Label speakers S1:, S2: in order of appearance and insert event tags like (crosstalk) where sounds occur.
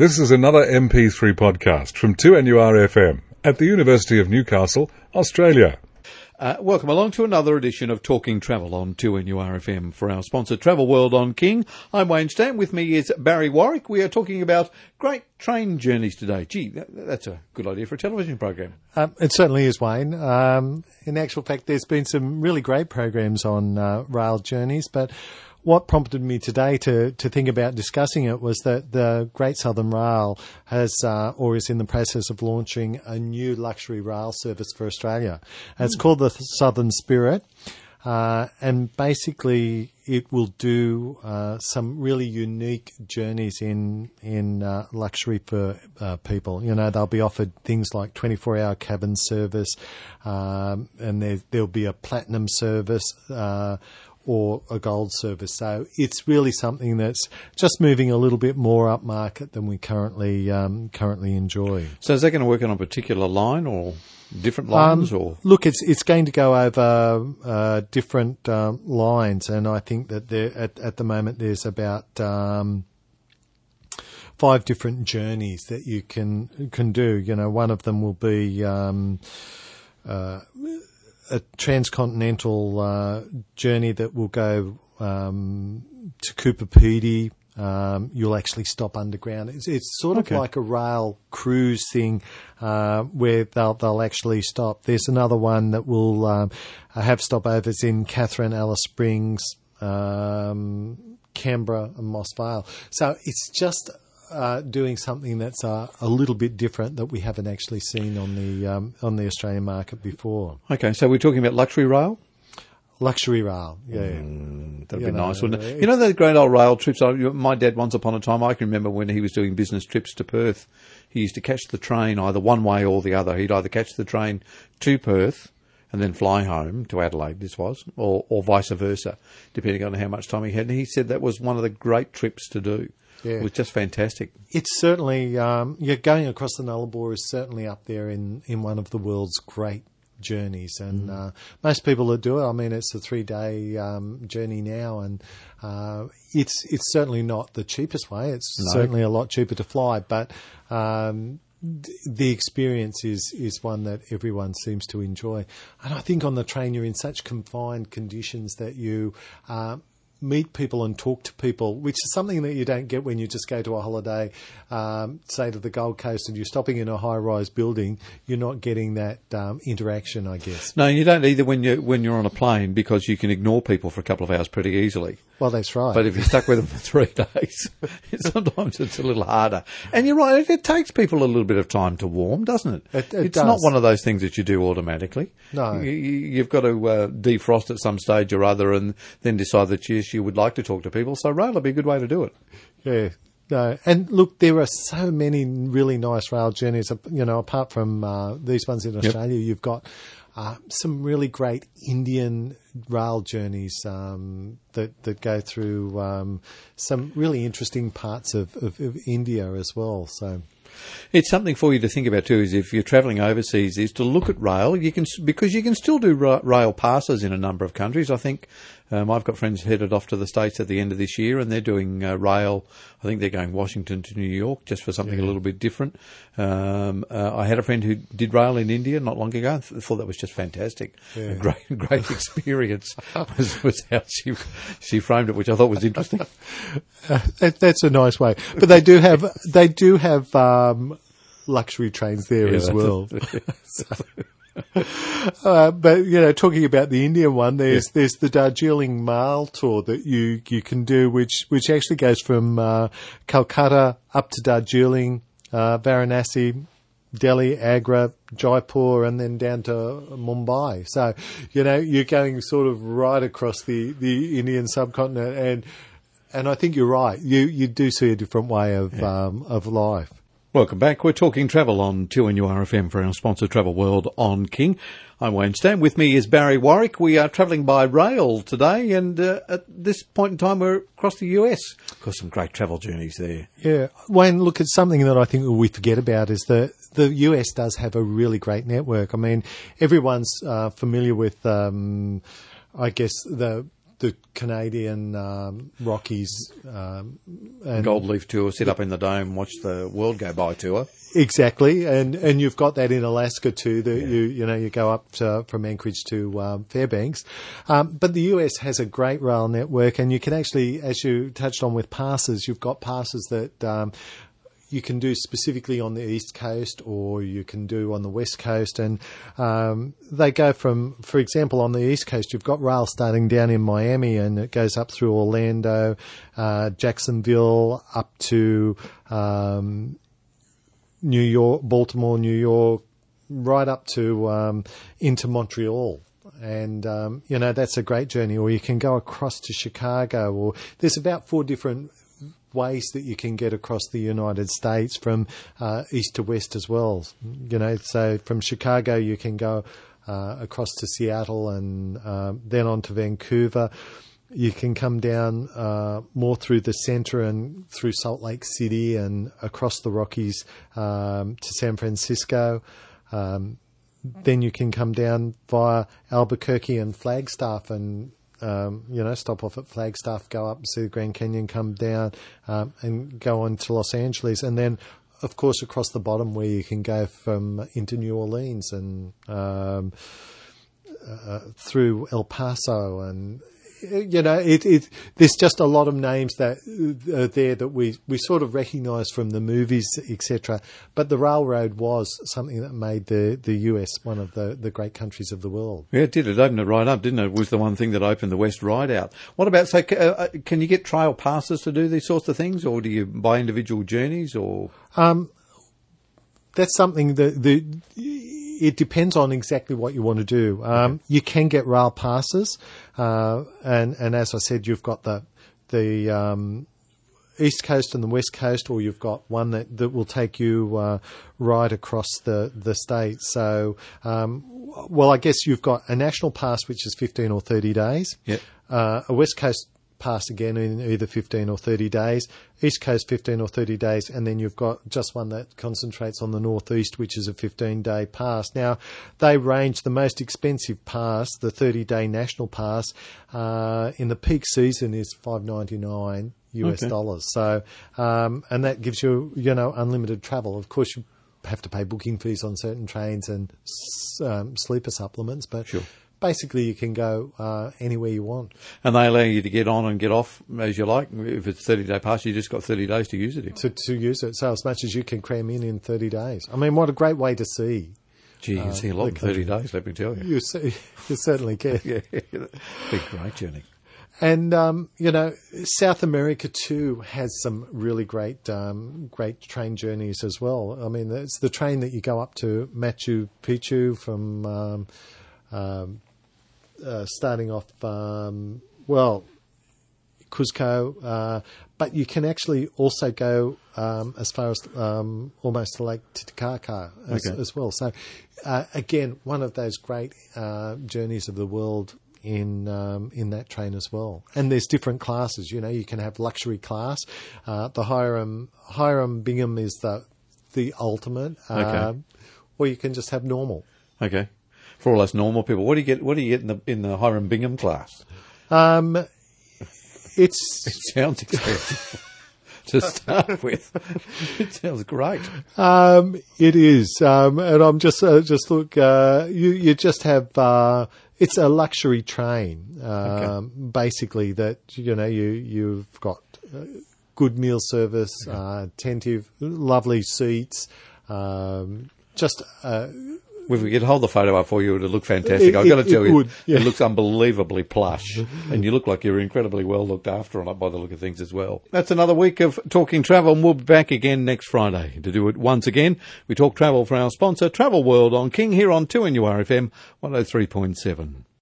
S1: This is another MP3 podcast from 2NURFM at the University of Newcastle, Australia.
S2: Uh, welcome along to another edition of Talking Travel on 2NURFM for our sponsor Travel World on King. I'm Wayne Stan. With me is Barry Warwick. We are talking about great train journeys today. Gee, that, that's a good idea for a television program.
S3: Um, it certainly is, Wayne. Um, in actual fact, there's been some really great programs on uh, rail journeys, but what prompted me today to, to think about discussing it was that the Great Southern Rail has uh, or is in the process of launching a new luxury rail service for Australia. It's mm. called the Southern Spirit. Uh, and basically, it will do uh, some really unique journeys in in uh, luxury for uh, people. You know, they'll be offered things like 24 hour cabin service, um, and there, will be a platinum service uh, or a gold service. So it's really something that's just moving a little bit more up market than we currently um, currently enjoy.
S2: So is that going to work on a particular line or different lines? Um, or
S3: look, it's it's going to go over uh, different um, lines, and I think that there at at the moment there's about. Um, five different journeys that you can can do. You know, one of them will be um, uh, a transcontinental uh, journey that will go um, to Coober Pedy. Um, you'll actually stop underground. It's, it's sort of okay. like a rail cruise thing uh, where they'll they'll actually stop. There's another one that will um, have stopovers in Katherine, Alice Springs, um, Canberra, and Moss Vale. So it's just uh, doing something that's uh, a little bit different that we haven't actually seen on the um, on the Australian market before.
S2: Okay, so we're talking about luxury rail.
S3: Luxury rail, yeah,
S2: mm, that'd you be know, nice, wouldn't it? You know the great old rail trips. my dad, once upon a time, I can remember when he was doing business trips to Perth. He used to catch the train either one way or the other. He'd either catch the train to Perth and then fly home to Adelaide. This was, or or vice versa, depending on how much time he had. And he said that was one of the great trips to do. Yeah. It was just fantastic.
S3: It's certainly, um, yeah, going across the Nullarbor is certainly up there in, in one of the world's great journeys. And mm. uh, most people that do it, I mean, it's a three day um, journey now, and uh, it's it's certainly not the cheapest way. It's no. certainly a lot cheaper to fly, but. Um, the experience is is one that everyone seems to enjoy, and I think on the train you're in such confined conditions that you uh, meet people and talk to people, which is something that you don't get when you just go to a holiday, um, say to the Gold Coast, and you're stopping in a high-rise building. You're not getting that um, interaction, I guess.
S2: No, you don't either when you when you're on a plane because you can ignore people for a couple of hours pretty easily.
S3: Well, that's right.
S2: But if you're stuck with them for three (laughs) days, sometimes it's a little harder. And you're right; it, it, takes people a little bit of time to warm, doesn't it?
S3: it, it
S2: it's
S3: does.
S2: not one of those things that you do automatically.
S3: No,
S2: you, have got to uh, defrost at some stage or other, and then decide that yes, you would like to talk to people. So rail would be a good way to do it.
S3: Yeah. No, and look, there are so many really nice rail journeys. You know, apart from uh, these ones in Australia, yep. you've got uh, some really great Indian rail journeys um, that that go through um, some really interesting parts of, of, of India as well. So.
S2: It's something for you to think about too. Is if you're travelling overseas, is to look at rail. You can because you can still do rail passes in a number of countries. I think um, I've got friends headed off to the States at the end of this year and they're doing uh, rail. I think they're going Washington to New York just for something yeah. a little bit different. Um, uh, I had a friend who did rail in India not long ago. I thought that was just fantastic. Yeah. A great, (laughs) great experience (laughs) was, was, how she, she framed it, which I thought was interesting. (laughs)
S3: Uh, that, that's a nice way. But they do have, they do have, um, luxury trains there yeah, as well. Uh, but you know, talking about the Indian one, there's yeah. there's the Darjeeling Mail tour that you you can do, which which actually goes from uh, Calcutta up to Darjeeling, uh, Varanasi, Delhi, Agra, Jaipur, and then down to Mumbai. So, you know, you're going sort of right across the, the Indian subcontinent, and and I think you're right. You you do see a different way of yeah. um, of life.
S2: Welcome back. We're talking travel on 2NURFM for our sponsor Travel World on King. I'm Wayne Stan. With me is Barry Warwick. We are travelling by rail today, and uh, at this point in time, we're across the US. Of course, some great travel journeys there.
S3: Yeah, Wayne. Look, it's something that I think we forget about is that the US does have a really great network. I mean, everyone's uh, familiar with, um, I guess, the the Canadian um, Rockies um, and
S2: Gold Leaf Tour, sit up in the dome, watch the world go by tour.
S3: Exactly, and and you've got that in Alaska too. That you you know you go up to, from Anchorage to um, Fairbanks, um, but the US has a great rail network, and you can actually, as you touched on with passes, you've got passes that. You can do specifically on the east coast, or you can do on the west coast, and um, they go from, for example, on the east coast, you've got rail starting down in Miami, and it goes up through Orlando, uh, Jacksonville, up to um, New York, Baltimore, New York, right up to um, into Montreal. And um, you know that's a great journey. Or you can go across to Chicago. Or there's about four different ways that you can get across the United States from uh, east to west as well. You know, so from Chicago you can go uh, across to Seattle and uh, then on to Vancouver you can come down uh, more through the centre and through Salt Lake City and across the Rockies um, to San Francisco. Um, then you can come down via Albuquerque and Flagstaff and um, you know, stop off at Flagstaff, go up and see the Grand Canyon, come down, um, and go on to Los Angeles, and then, of course, across the bottom where you can go from into New Orleans and um, uh, through El Paso and you know, it, it, there's just a lot of names that are there that we, we sort of recognise from the movies, etc. But the railroad was something that made the, the US one of the, the great countries of the world.
S2: Yeah, it did. It opened it right up, didn't it? It was the one thing that opened the West right out. What about, so uh, uh, can you get trail passes to do these sorts of things, or do you buy individual journeys, or?
S3: Um, that's something that the it depends on exactly what you want to do. Um, okay. You can get rail passes, uh, and and as I said, you've got the the um, east coast and the west coast, or you've got one that, that will take you uh, right across the the state. So, um, well, I guess you've got a national pass, which is fifteen or thirty days.
S2: Yep.
S3: Uh, a west coast pass again in either 15 or 30 days. East Coast 15 or 30 days, and then you've got just one that concentrates on the Northeast, which is a 15 day pass. Now, they range the most expensive pass, the 30 day national pass, uh, in the peak season is 599 US okay. dollars. So, um, and that gives you, you know, unlimited travel. Of course, you have to pay booking fees on certain trains and um, sleeper supplements, but
S2: sure
S3: basically you can go uh, anywhere you want.
S2: And they allow you to get on and get off as you like. If it's 30 day pass, you just got 30 days to use it.
S3: To, to use it. So as much as you can cram in in 30 days. I mean, what a great way to see.
S2: Gee, you can uh, see a lot in 30 days, let me tell you.
S3: You, see, (laughs) you certainly can. (laughs)
S2: yeah, big, great journey.
S3: And um, you know, South America too has some really great, um, great train journeys as well. I mean, it's the train that you go up to Machu Picchu from um, um uh, starting off, um, well, Cuzco, uh, but you can actually also go um, as far as um, almost to Lake Titicaca as, okay. as well. So, uh, again, one of those great uh, journeys of the world in um, in that train as well. And there's different classes. You know, you can have luxury class. Uh, the Hiram Hiram Bingham is the the ultimate,
S2: okay.
S3: Um, or you can just have normal.
S2: Okay for all us normal people. What do you get? What do you get in the in the Hiram Bingham class?
S3: Um, it's (laughs)
S2: it sounds expensive. (laughs) to start with, it sounds great.
S3: Um, it is, um, and I'm just uh, just look. Uh, you you just have. Uh, it's a luxury train, okay. Um, basically. That you know you you've got uh, good meal service, okay. Uh, attentive, lovely seats. Um, just uh,
S2: if we could hold the photo up for you, it would look fantastic. It, I've got to tell you, would, yeah. it looks unbelievably plush, and you look like you're incredibly well looked after on it by the look of things as well. That's another week of talking travel, and we'll be back again next Friday to do it once again. We talk travel for our sponsor, Travel World, on King here on 2NURFM 103.7.